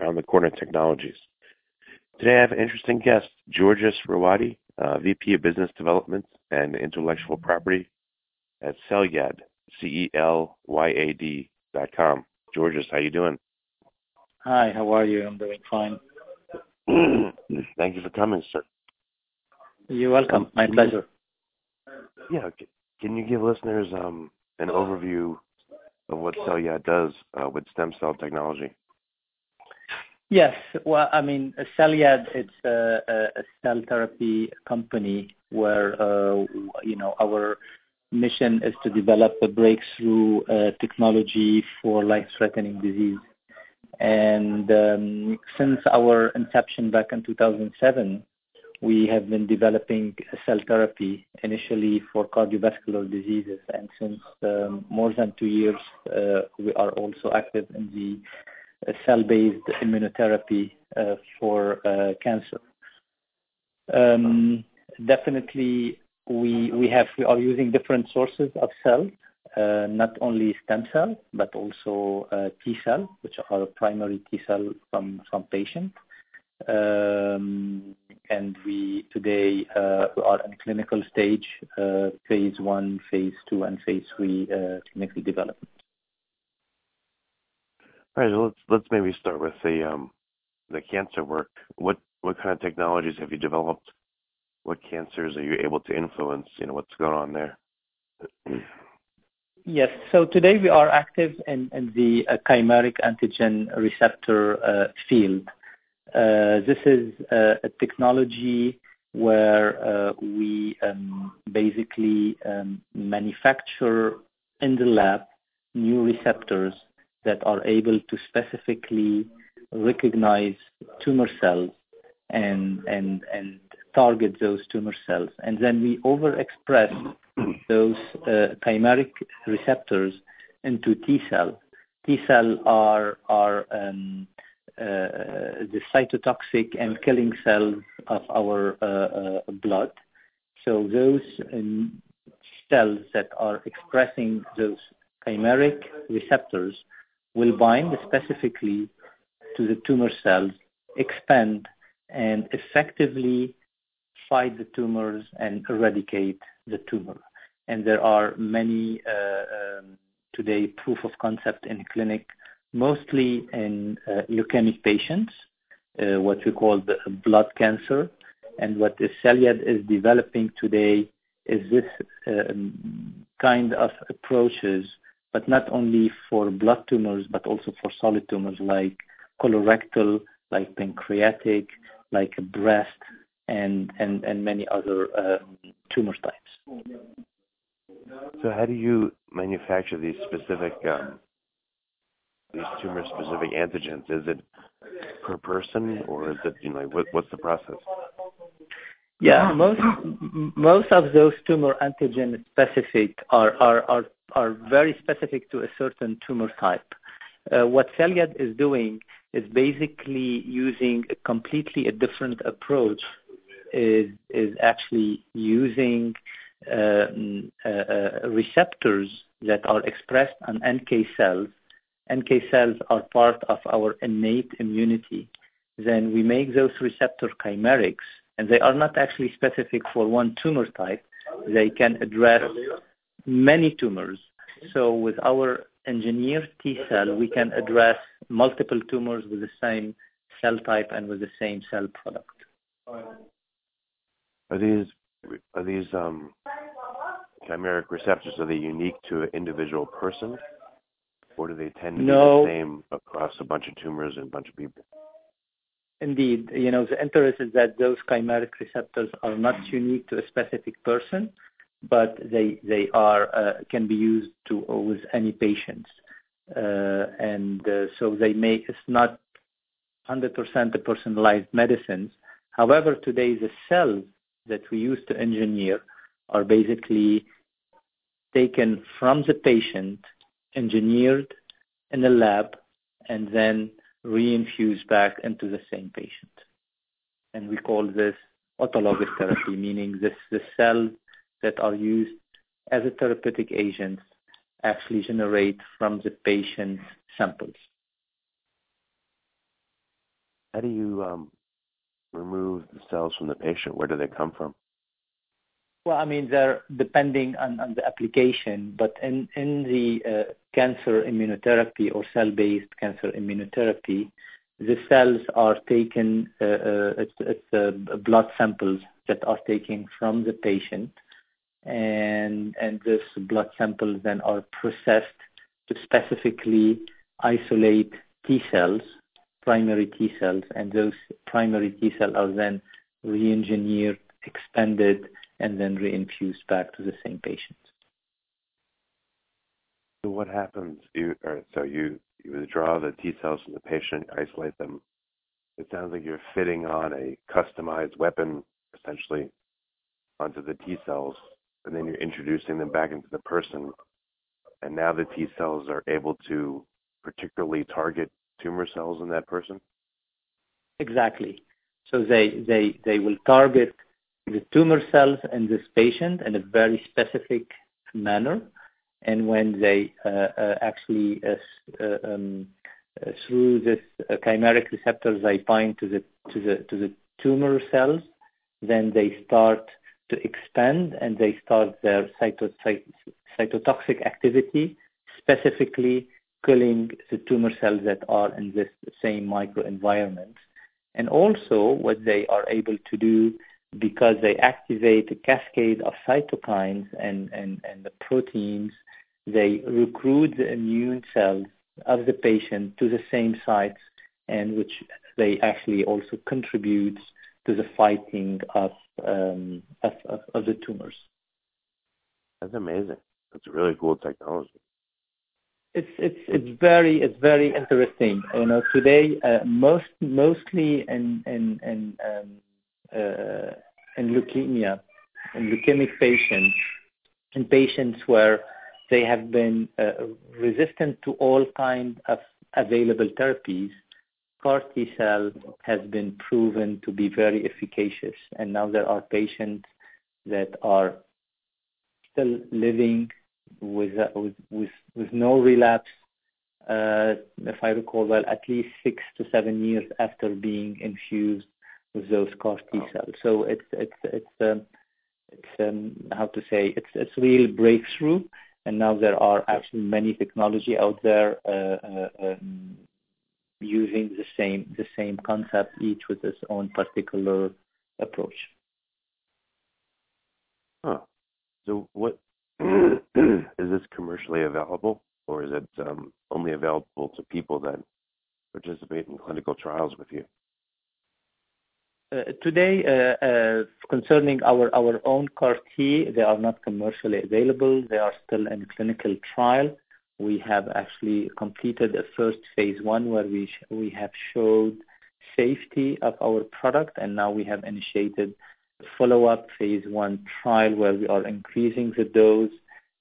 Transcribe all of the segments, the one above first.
around the corner technologies. Today I have an interesting guest, Georges Rawadi, uh, VP of Business Development and Intellectual Property at Celyad, C-E-L-Y-A-D dot com. Georges, how are you doing? Hi, how are you? I'm doing fine. Thank you for coming, sir. You're welcome. My pleasure. Yeah, can you give listeners um, an overview of what Celyad does uh, with stem cell technology? Yes. Well, I mean, Celyad, it's a, cell therapy company where, uh, you know, our mission is to develop a breakthrough uh, technology for life-threatening disease. And um, since our inception back in 2007, we have been developing cell therapy initially for cardiovascular diseases. And since um, more than two years, uh, we are also active in the cell-based immunotherapy uh, for uh, cancer. Um, definitely, we we have we are using different sources of cells, uh, not only stem cell but also T cell, which are primary T cell from patients. Um, and we today are in clinical stage, phase one, phase two, and phase three uh, clinical development. All right, let's let's maybe start with the um, the cancer work. What what kind of technologies have you developed? What cancers are you able to influence? You know, what's going on there? Yes. So today we are active in, in the uh, chimeric antigen receptor uh, field. Uh, this is uh, a technology where uh, we um, basically um, manufacture in the lab new receptors that are able to specifically recognize tumor cells and and and target those tumor cells and then we overexpress those uh, chimeric receptors into T cell. T cell are are um, uh, the cytotoxic and killing cells of our uh blood. So those um, cells that are expressing those chimeric receptors will bind specifically to the tumor cells, expand, and effectively fight the tumors and eradicate the tumor. And there are many uh, um, today proof of concept in clinic, mostly in uh, leukemic patients, uh, what we call the blood cancer. And what Celyad is developing today is this um, kind of approaches but not only for blood tumors, but also for solid tumors like colorectal, like pancreatic, like breast, and many other um, tumor types. So, how do you manufacture these specific um, these tumor-specific antigens? Is it per person, or is it you know what's the process? Yeah, most most of those tumor antigen specific are are are are very specific to a certain tumor type. Uh, what Celyad is doing is basically using a completely a different approach. Is is actually using uh, uh, uh receptors that are expressed on NK cells. NK cells are part of our innate immunity. Then we make those receptor chimerics and they are not actually specific for one tumor type. They can address many tumors. So with our engineered T cell, we can address multiple tumors with the same cell type and with the same cell product. Are these are these um, chimeric receptors are they unique to an individual person, or do they tend to be the same across a bunch of tumors and a bunch of people? Indeed, you know, the interest is that those chimeric receptors are not unique to a specific person, but they they are uh, can be used to with any patients, uh, and uh, so they may it's not 100% personalized medicines. However, today, the cells that we use to engineer are basically taken from the patient, engineered in a lab, and then reinfused back into the same patient. And we call this autologous therapy, meaning the cells that are used as a therapeutic agent actually generate from the patient's samples. How do you um, remove the cells from the patient? Where do they come from? Well, I mean, they're depending on the application, but in the uh, cancer immunotherapy or cell-based cancer immunotherapy, the cells are taken, uh, uh, it's blood samples that are taken from the patient, and these blood samples then are processed to specifically isolate T cells, primary T cells, and those primary T cells are then re-engineered, expanded, and then reinfused back to the same patient. So what happens? So you you withdraw the T cells from the patient, isolate them. It sounds like you're fitting on a customized weapon, essentially, onto the T cells, and then you're introducing them back into the person, and now the T cells are able to particularly target tumor cells in that person? Exactly. So they will target the tumor cells in this patient in a very specific manner. And when they uh, uh, actually, uh, um, through this chimeric receptors, they bind to the tumor cells, then they start to expand, and they start their cytotoxic activity, specifically killing the tumor cells that are in this same microenvironment. And also, what they are able to do, because they activate a cascade of cytokines and and, and the proteins, they recruit the immune cells of the patient to the same sites, and which they actually also contribute to the fighting of um, of the tumors. That's amazing. That's a really cool technology. It's it's it's very it's very interesting. You know, today, uh, most mostly in um, leukemia, in leukemic patients, in patients where they have been uh, resistant to all kinds of available therapies, CAR T-cell has been proven to be very efficacious. And now there are patients that are still living with uh, with with no relapse, uh, if I recall well, at least six to seven years after being infused with those CAR T-cells. Oh. So it's um, um, how to say? It's a real breakthrough, and now there are actually many technology out there uh, uh, um, using the same concept, each with its own particular approach. Is this commercially available, or is it only available to people that participate in clinical trials with you? Uh, today, uh, uh, concerning our own CAR T, they are not commercially available. They are still in clinical trial. We have actually completed a first phase I where we we have showed safety of our product, and now we have initiated follow-up phase I trial where we are increasing the dose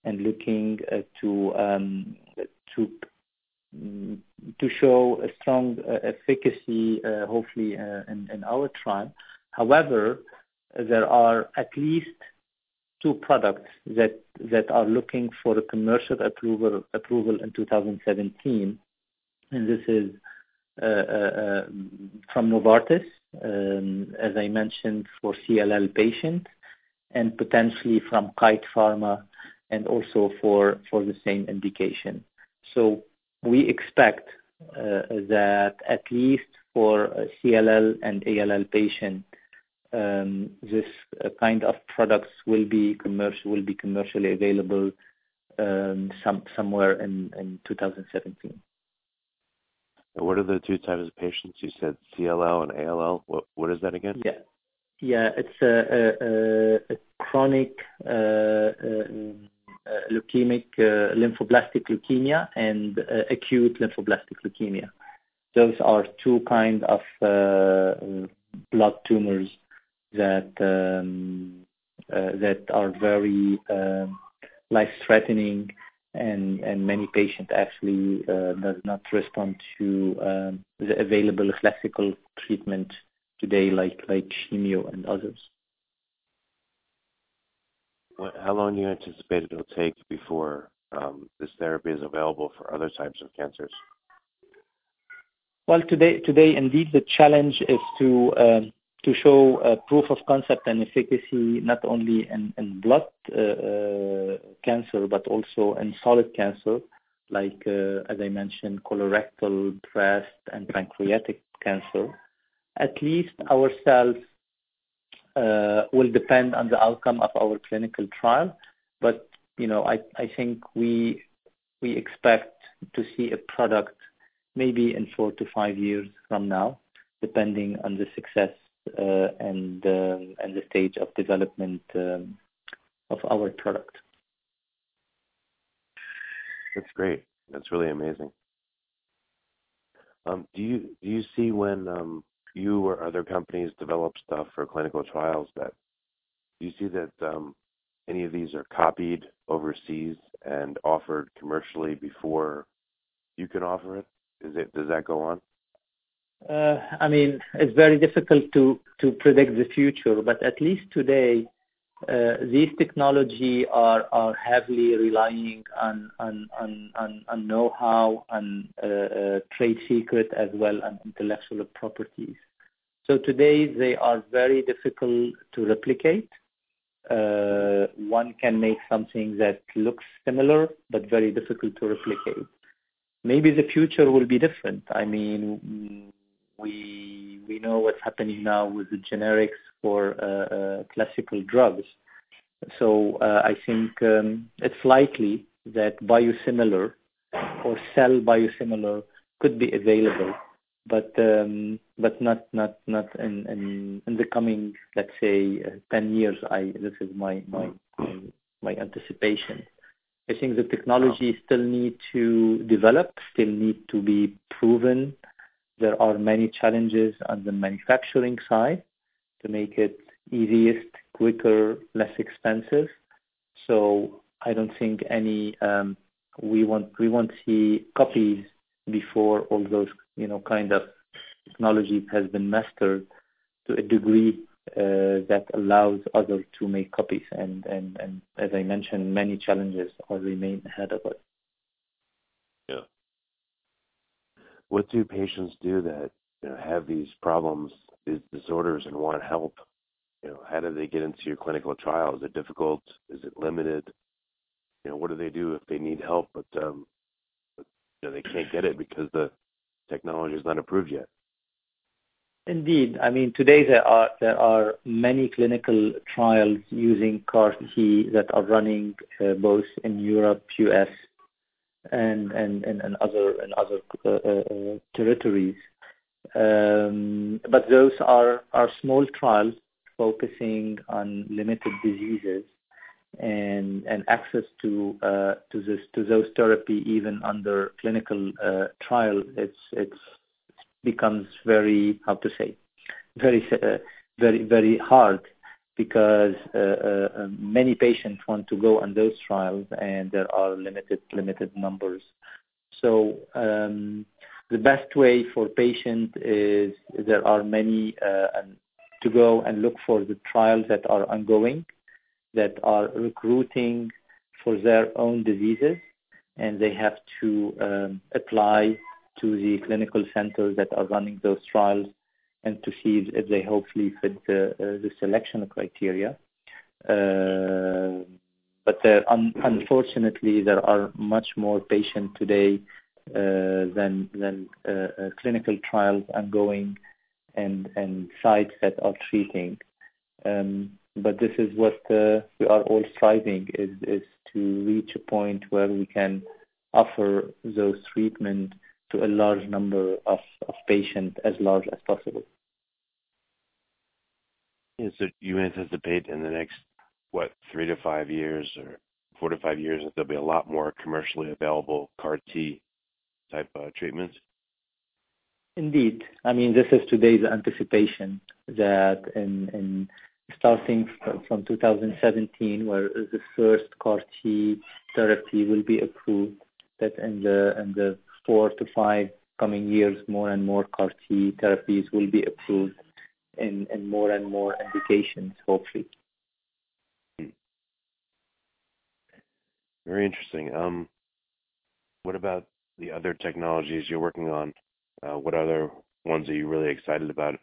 and looking to um, to show a strong uh, efficacy, uh, hopefully, uh, in our trial. However, there are at least two products that are looking for a commercial approval in 2017. And This is from Novartis, um, as I mentioned, for CLL patients, and potentially from Kite Pharma and also for the same indication. We expect uh, that at least for CLL and ALL patients, um, this uh, kind of products will be commercially available um, somewhere in 2017. What are the two types of patients? You said CLL and ALL. What is that again? Yeah. Yeah, it's a chronic uh, leukemic lymphoblastic leukemia and acute lymphoblastic leukemia. those are two kind of uh, blood tumors that um, uh, that are very um, life-threatening, and and many patients actually uh, does not respond to um, the available classical treatment today, like like chemo and others. How long do you anticipate it'll take before um, this therapy is available for other types of cancers? Well, today, today indeed, the challenge is to um, to show uh, proof of concept and efficacy not only in, in blood uh, uh, cancer but also in solid cancer, like uh, as I mentioned, colorectal, breast, and pancreatic cancer. At least ourselves will depend on the outcome of our clinical trial. But you know, I think we we expect to see a product maybe in four to five years from now, depending on the success uh, and um, and the stage of development um, of our product. That's great. That's really amazing. Um, do you do you see when um, you or other companies develop stuff for clinical trials that do you see that um, any of these are copied overseas and offered commercially before you can offer it? Is it does that go on? Uh, I mean, it's very difficult to to predict the future, but at least today, these technology are heavily relying on know-how and uh, uh, trade secret as well and intellectual properties. So today they are very difficult to replicate. Uh, one can make something that looks similar but very difficult to replicate. Maybe the future will be different. I mean, we we know what's happening now with the generics for uh, uh, classical drugs. So uh, I think um, it's likely that biosimilar or cell biosimilar could be available but um, not in, the coming let's say uh, 10 years. This is my anticipation. I think the technology still need to develop still need to be proven. There are many challenges on the manufacturing side to make it easiest quicker less expensive so i don't think any um, we want we won't see copies before all those you know kind of technology has been mastered to a degree uh, that allows others to make copies and, and, and as I mentioned many challenges are remain ahead of us. Yeah. What do patients do that you know, have these problems, these disorders and want help? You know, how do they get into your clinical trial? Is it difficult? Is it limited? You know, what do they do if they need help but um but, you know, they can't get it because the technology is not approved yet. Indeed. I mean, today there are there are many clinical trials using CAR T that are running uh, both in Europe, US, and and and, and other and other uh, uh, territories. Um, but those are small trials focusing on limited diseases and and access to uh, to this to those therapy even under clinical uh, trial. It's it's becomes very how to say very uh, very very hard because um, many patients want to go on those trials and there are limited limited numbers. So um, the best way for patient is there are many uh, to go and look for the trials that are ongoing that are recruiting for their own diseases, and they have to um, apply to the clinical centers that are running those trials and to see if they hopefully fit the, uh, selection criteria. Uh, but unfortunately, there are much more patients today than uh, uh, clinical trials ongoing and sites that are treating. Um, but this is what uh, we are all striving is to reach a point where we can offer those treatment to a large number of, patients as large as possible. You anticipate in the next what three to five years or four to five years that there'll be a lot more commercially available CAR T type uh, treatments? Indeed. I mean, this is today's anticipation that in, in starting from 2017, where the first CAR T therapy will be approved, that in the in the four to five coming years, more and more CAR T therapies will be approved in, more and more indications, hopefully. Very interesting. Um, what about the other technologies you're working on? Uh, what other ones are you really excited about?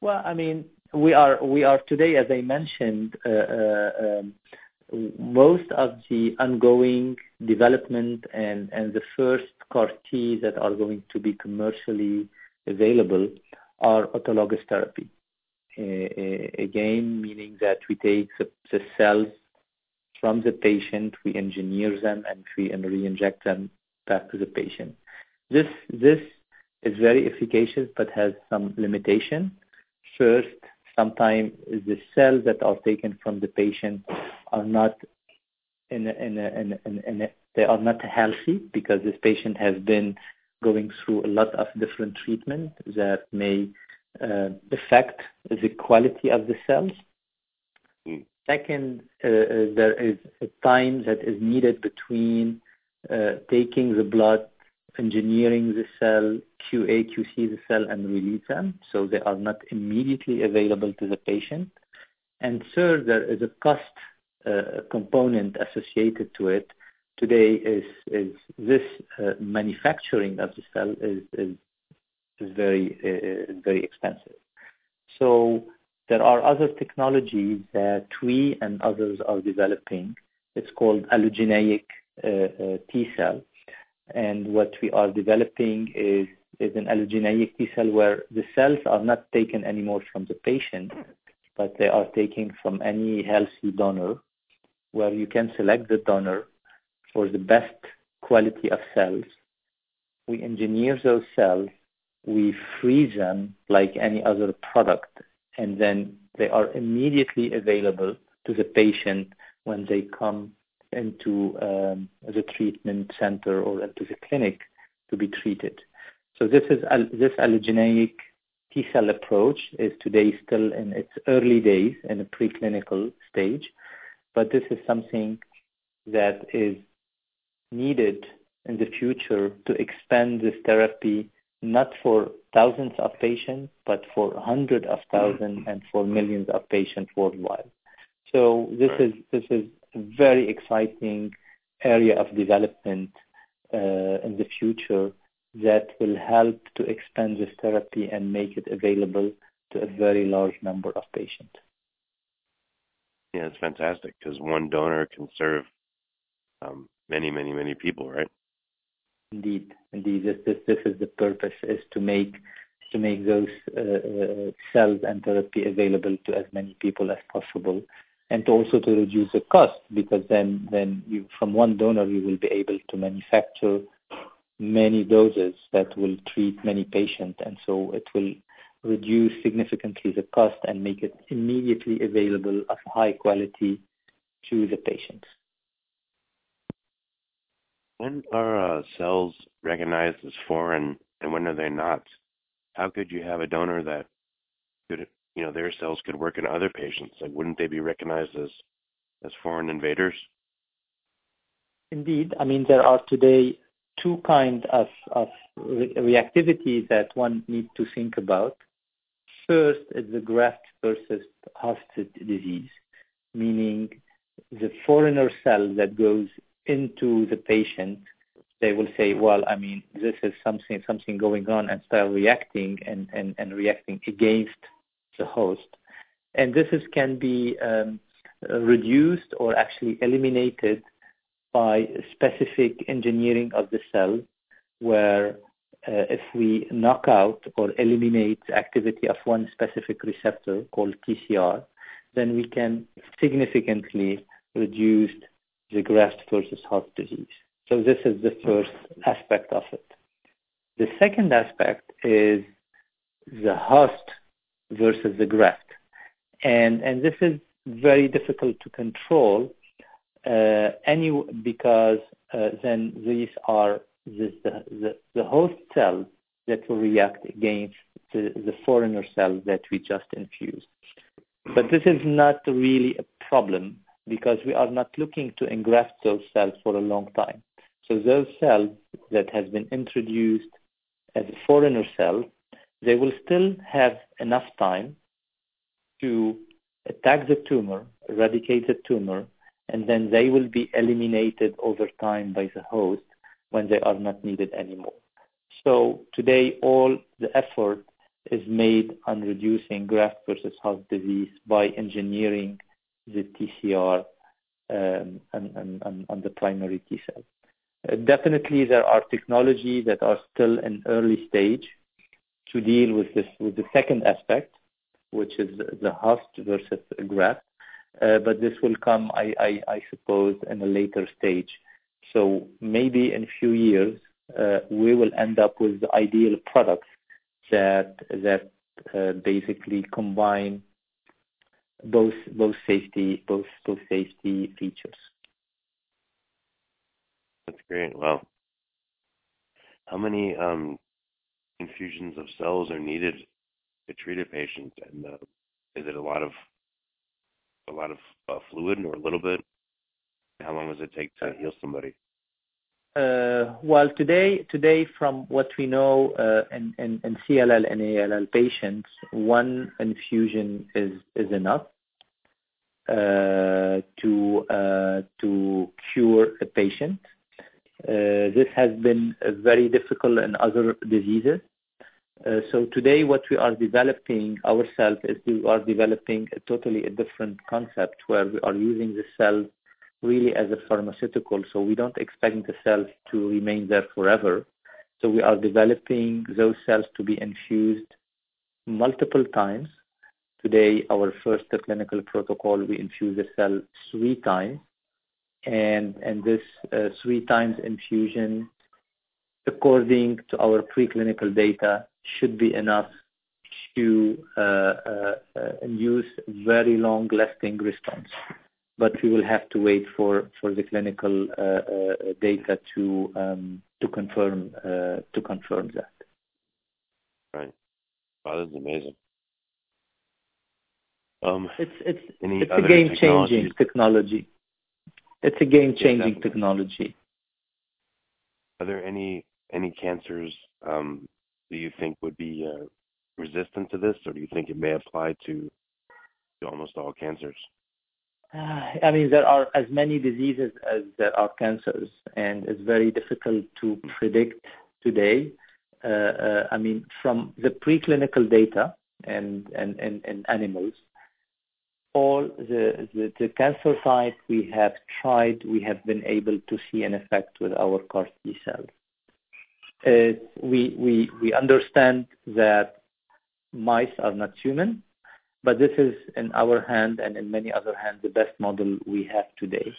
Well, I mean, we are we are today, as I mentioned, uh, uh, um, most of the ongoing development and and the first CAR T that are going to be commercially available are autologous therapy. Again, meaning that we take the cells from the patient, we engineer them, and we re-inject them back to the patient. This this is very efficacious, but has some limitation. First, sometimes the cells that are taken from the patient are not healthy because this patient has been going through a lot of different treatment that may uh, affect the quality of the cells. Second, uh, uh, there is a time that is needed between uh, taking the blood, engineering the cell, QA, QC the cell, and release them, so they are not immediately available to the patient. And third, there is a cost component associated to it. Today is is this manufacturing of the cell is very expensive. There are other technologies that we and others are developing. It's called allogeneic uh, uh, T cell, and what we are developing is is an allogeneic T cell where the cells are not taken anymore from the patient, but they are taken from any healthy donor where you can select the donor for the best quality of cells. We engineer those cells, we freeze them like any other product, and then they are immediately available to the patient when they come into um, the treatment center or into the clinic to be treated. So this is this allogeneic T cell approach is today still in its early days in a preclinical stage, but this is something that is needed in the future to expand this therapy not for thousands of patients, but for hundreds of thousands and for millions of patients worldwide. So this is this is a very exciting area of development uh, in the future that will help to expand this therapy and make it available to a very large number of patients. Yeah, it's fantastic because one donor can serve um, many, many, many people, right? Indeed. This, is the purpose: is to make to make those uh, cells and therapy available to as many people as possible, and also to reduce the cost because then then you from one donor you will be able to manufacture many doses that will treat many patients, and so it will reduce significantly the cost and make it immediately available of high quality to the patients. When are uh, cells recognized as foreign and when are they not? How could you have a donor that could, you know, their cells could work in other patients? Like, wouldn't they be recognized as as foreign invaders? Indeed, I mean there are today two kinds of of re- reactivity that one needs to think about. First is the graft versus host disease, meaning the foreigner cell that goes into the patient, they will say, well, I mean, this is something something going on and start reacting and, and, and reacting against the host. And this is, can be um, reduced or actually eliminated by specific engineering of the cell, where uh, if we knock out or eliminate activity of one specific receptor called TCR, then we can significantly reduce the graft versus host disease. So this is the first aspect of it. The second aspect is the host versus the graft. And, and this is very difficult to control uh, because uh, then these are the, host cells that will react against the, the foreigner cells that we just infused. But this is not really a problem because we are not looking to engraft those cells for a long time. So those cells that has been introduced as a foreigner cell, they will still have enough time to attack the tumor, eradicate the tumor, and then they will be eliminated over time by the host when they are not needed anymore. So today, all the effort is made on reducing graft versus host disease by engineering the TCR um, and, the primary T cell. Uh, definitely, there are technologies that are still in early stage to deal with this with the second aspect, which is the host versus graft. Uh, but this will come, I, suppose, in a later stage. So maybe in a few years, uh, we will end up with the ideal products that that basically combine both safety features. That's great. Wow. How many um, infusions of cells are needed to treat a patient, and uh, is it a lot of a lot of uh, fluid or a little bit? How long does it take to heal somebody? Uh, well, today, today, from what we know uh, in, in, CLL and ALL patients, one infusion is enough uh, to uh, to cure a patient. Uh, this has been very difficult in other diseases. Uh, so today, what we are developing ourselves is we are developing a totally different concept where we are using the cells really as a pharmaceutical. So we don't expect the cells to remain there forever. So we are developing those cells to be infused multiple times. Today, our first clinical protocol, we infuse the cell three times. And, this uh, three times infusion, according to our preclinical data, should be enough to uh, uh, induce very long lasting response but we will have to wait for for the clinical uh, uh, data to um, to confirm uh, to confirm that. Right. Wow, that's amazing. Um, it's it's it's a game changing technology. It's a game changing technology. Are there any any cancers um, do you think would be uh, resistant to this, or do you think it may apply to, to almost all cancers? I mean, there are as many diseases as there are cancers, and it's very difficult to predict today. Uh, uh, I mean, from the preclinical data and, and, and, animals, all the, the, cancer type we have tried, we have been able to see an effect with our CAR T cells. We, we, we understand that mice are not human, this is in our hand and in many other hands the best model we have today.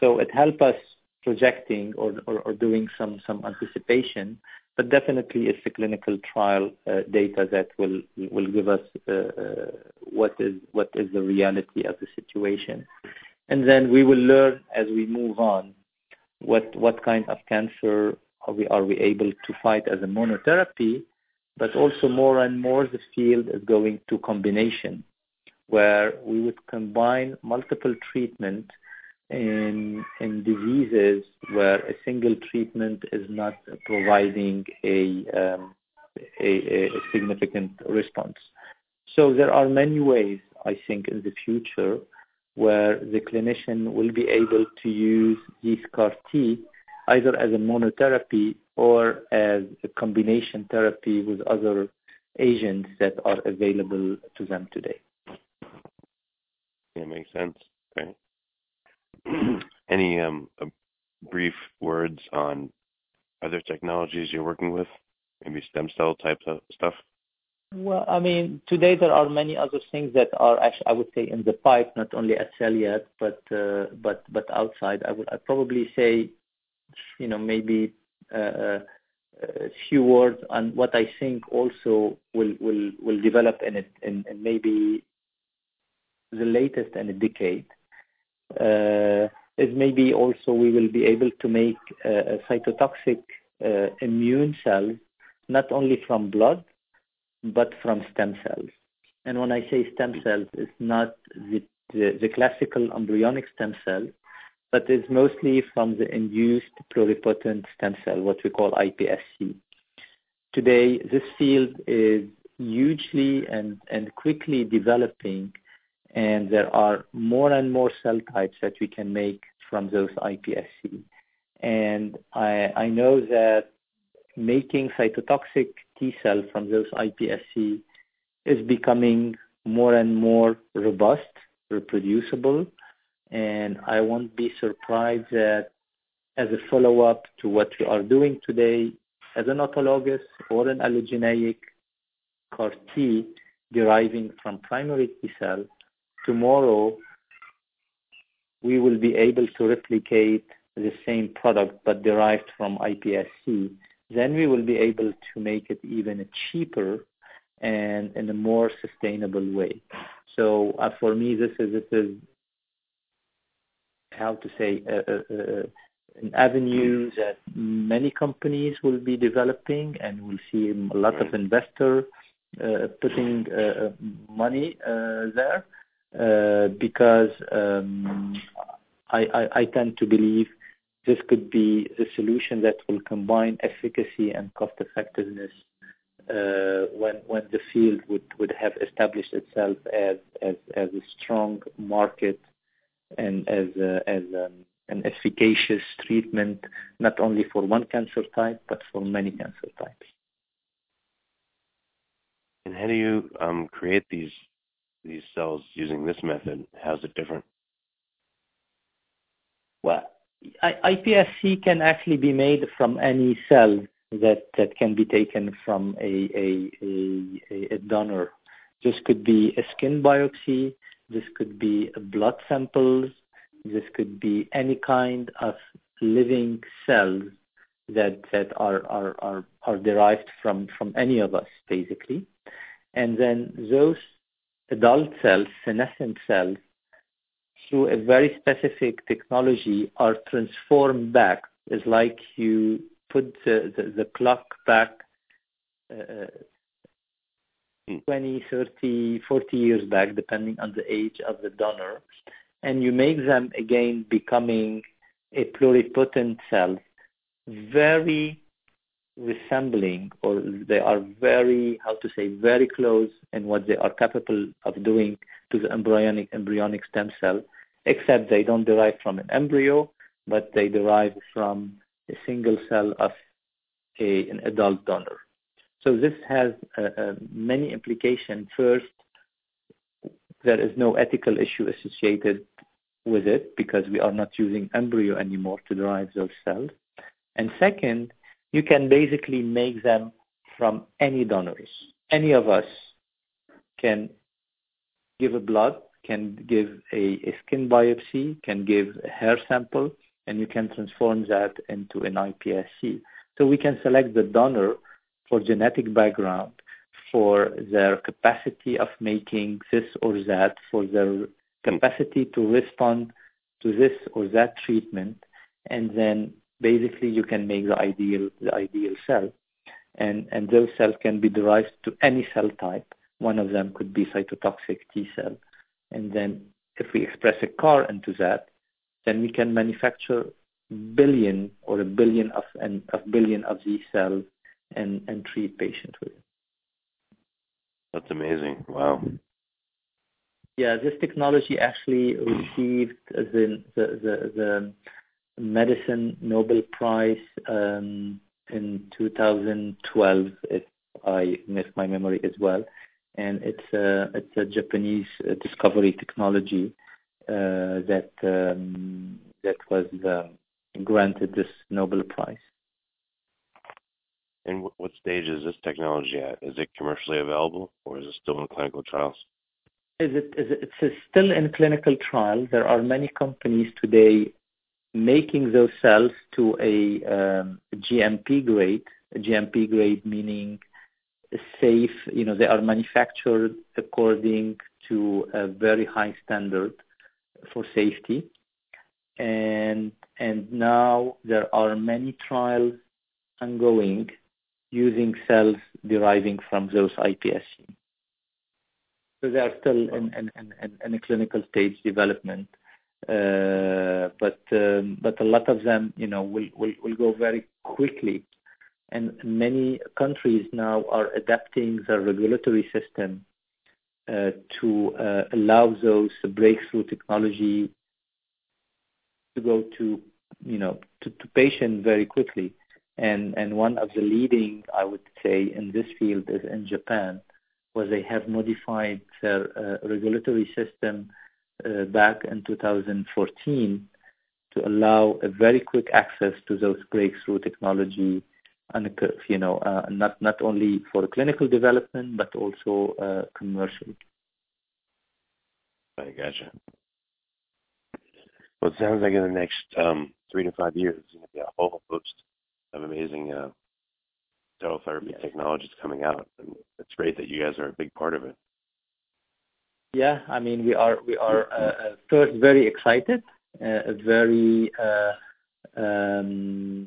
So it helps us projecting or, doing some, anticipation, but definitely it's the clinical trial uh, data that will will give us uh, uh, what is what is the reality of the situation, and then we will learn as we move on what what kind of cancer are we able to fight as a monotherapy but also more and more the field is going to combination, where we would combine multiple treatment in in diseases where a single treatment is not providing a um, a, a significant response. So there are many ways, I think, in the future where the clinician will be able to use these CAR T either as a monotherapy or as a combination therapy with other agents that are available to them today. Yeah, makes sense. Okay. Any um, brief words on other technologies you're working with? Maybe stem cell type of stuff? Well, I mean, today there are many other things that are actually, I would say, in the pipe, not only at Celyad, but uh, but but outside. I would I'd probably say, you know, maybe a few words on what I think also will develop in maybe the latest in a decade. Uh, is maybe also we will be able to make uh, cytotoxic uh, immune cells not only from blood, but from stem cells. And when I say stem cells, it's not the, classical embryonic stem cell, but it's mostly from the induced pluripotent stem cell, what we call iPSC. Today, this field is hugely and, and quickly developing, and there are more and more cell types that we can make from those iPSC. And I, I know that making cytotoxic T cell from those iPSC is becoming more and more robust, reproducible, and I won't be surprised that as a follow-up to what we are doing today as an autologous or an allogeneic CAR T deriving from primary T cell, tomorrow we will be able to replicate the same product but derived from iPSC. Then we will be able to make it even cheaper and in a more sustainable way. So uh, for me, this is this is how to say uh, uh, uh an avenue that many companies will be developing, and we'll see a lot of investor uh, putting uh, money there because um, I, I, I tend to believe this could be the solution that will combine efficacy and cost effectiveness uh, when when the field would would have established itself as as as a strong market and as a, as an efficacious treatment not only for one cancer type but for many cancer types. And how do you um, create these these cells using this method? How's it different? Well, iPSC can actually be made from any cell that that can be taken from a a, a, a donor. This could be a skin biopsy. This could be blood samples. This could be any kind of living cells that that are derived from any of us basically, and then those adult cells, senescent cells, through a very specific technology are transformed back. It's like you put the, clock back uh, hmm. Hmm. 20, 30, 40 years back, depending on the age of the donor, and you make them again becoming a pluripotent cell, very resembling, or they are very, how to say, very close in what they are capable of doing to the embryonic embryonic stem cell, except they don't derive from an embryo, but they derive from a single cell of a, an adult donor. So this has uh, uh, many implications. First, there is no ethical issue associated with it because we are not using embryo anymore to derive those cells. And second, you can basically make them from any donors. Any of us can give a blood, can give a, a skin biopsy, can give a hair sample, and you can transform that into an iPSC. So we can select the donor for genetic background, for their capacity of making this or that, for their capacity to respond to this or that treatment, and then basically you can make the ideal the ideal cell. And those cells can be derived to any cell type. One of them could be cytotoxic T cell. And then if we express a CAR into that, then we can manufacture billion or a billion of and a billion of these cells and and treat patients with it. That's amazing. Wow. Yeah, this technology actually received the the the, the medicine Nobel Prize um, in 2012, if I miss my memory as well, and it's a it's a Japanese discovery technology uh, that um, that was um, granted this Nobel Prize. And what stage is this technology at? Is it commercially available, or is it still in clinical trials? It's still in clinical trial. There are many companies today making those cells to a um, GMP grade. GMP grade meaning safe. You know, they are manufactured according to a very high standard for safety. And now there are many trials ongoing using cells deriving from those iPSC. So they are still in, a clinical stage development. Uh, but um, but a lot of them, you know, will, go very quickly. And many countries now are adapting their regulatory system uh, to uh, allow those breakthrough technology to go to, you know, to patient very quickly. And one of the leading, I would say, in this field is in Japan, where they have modified their uh, regulatory system uh, back in 2014 to allow a very quick access to those breakthrough technology and you know uh, not not only for clinical development but also uh, commercially. I gotcha. Well, it sounds like in the next um, three to five years, going to be a whole host of amazing uh, cell therapy yes. technologies coming out, and it's great that you guys are a big part of it. Yeah, I mean, we are we are uh, uh first very excited, uh, very uh, um,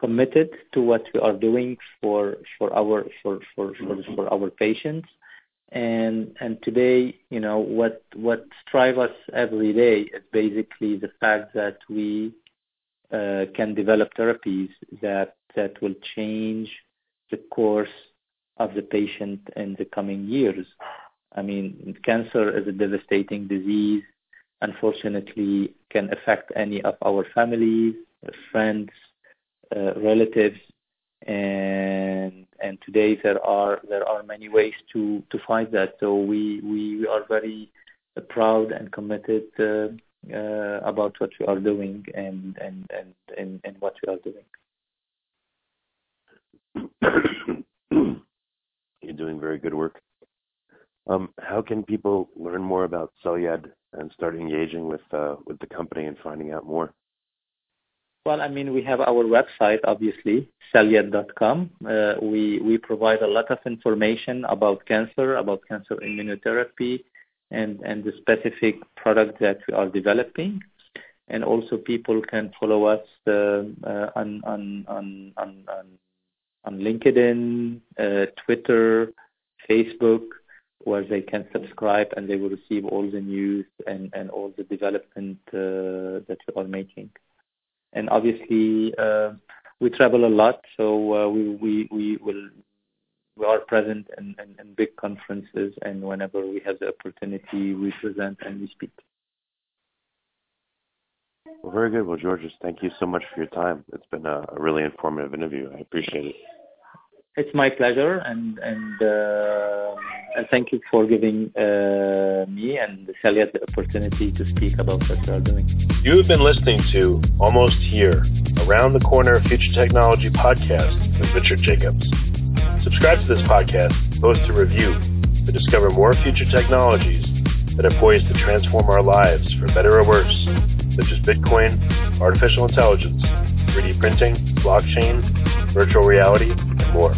committed to what we are doing for for our for for for, for our patients and and today you know what what strive us every day is basically the fact that we uh, can develop therapies that that will change the course of the patient in the coming years i mean cancer is a devastating disease unfortunately can affect any of our families friends uh, relatives and and today there are there are many ways to fight that. So we are very proud and committed uh, about what we are doing and and and and, and what we are doing. You're doing very good work. Um, how can people learn more about Celyad and start engaging with uh, with the company and finding out more? Well, I mean, we have our website, obviously, celyad.com. Uh, we we provide a lot of information about cancer, about cancer immunotherapy, and the specific product that we are developing. And also, people can follow us uh, uh, on, LinkedIn, uh, Twitter, Facebook, where they can subscribe and they will receive all the news and all the development that we are making and obviously we travel a lot, so we we we will we are present in, in, in, big conferences, and whenever we have the opportunity, we present and we speak. Well, very good. Well, Georges, thank you so much for your time. It's been a, a really informative interview. I appreciate it. It's my pleasure, and and, uh, and thank you for giving uh, me and Celyad the opportunity to speak about what we are doing. You have been listening to Almost Here, Around the Corner Future Technology podcast with Richard Jacobs. Subscribe to this podcast, post a review to discover more future technologies that are poised to transform our lives for better or worse, such as Bitcoin, artificial intelligence, 3D printing, blockchain, virtual reality, and more.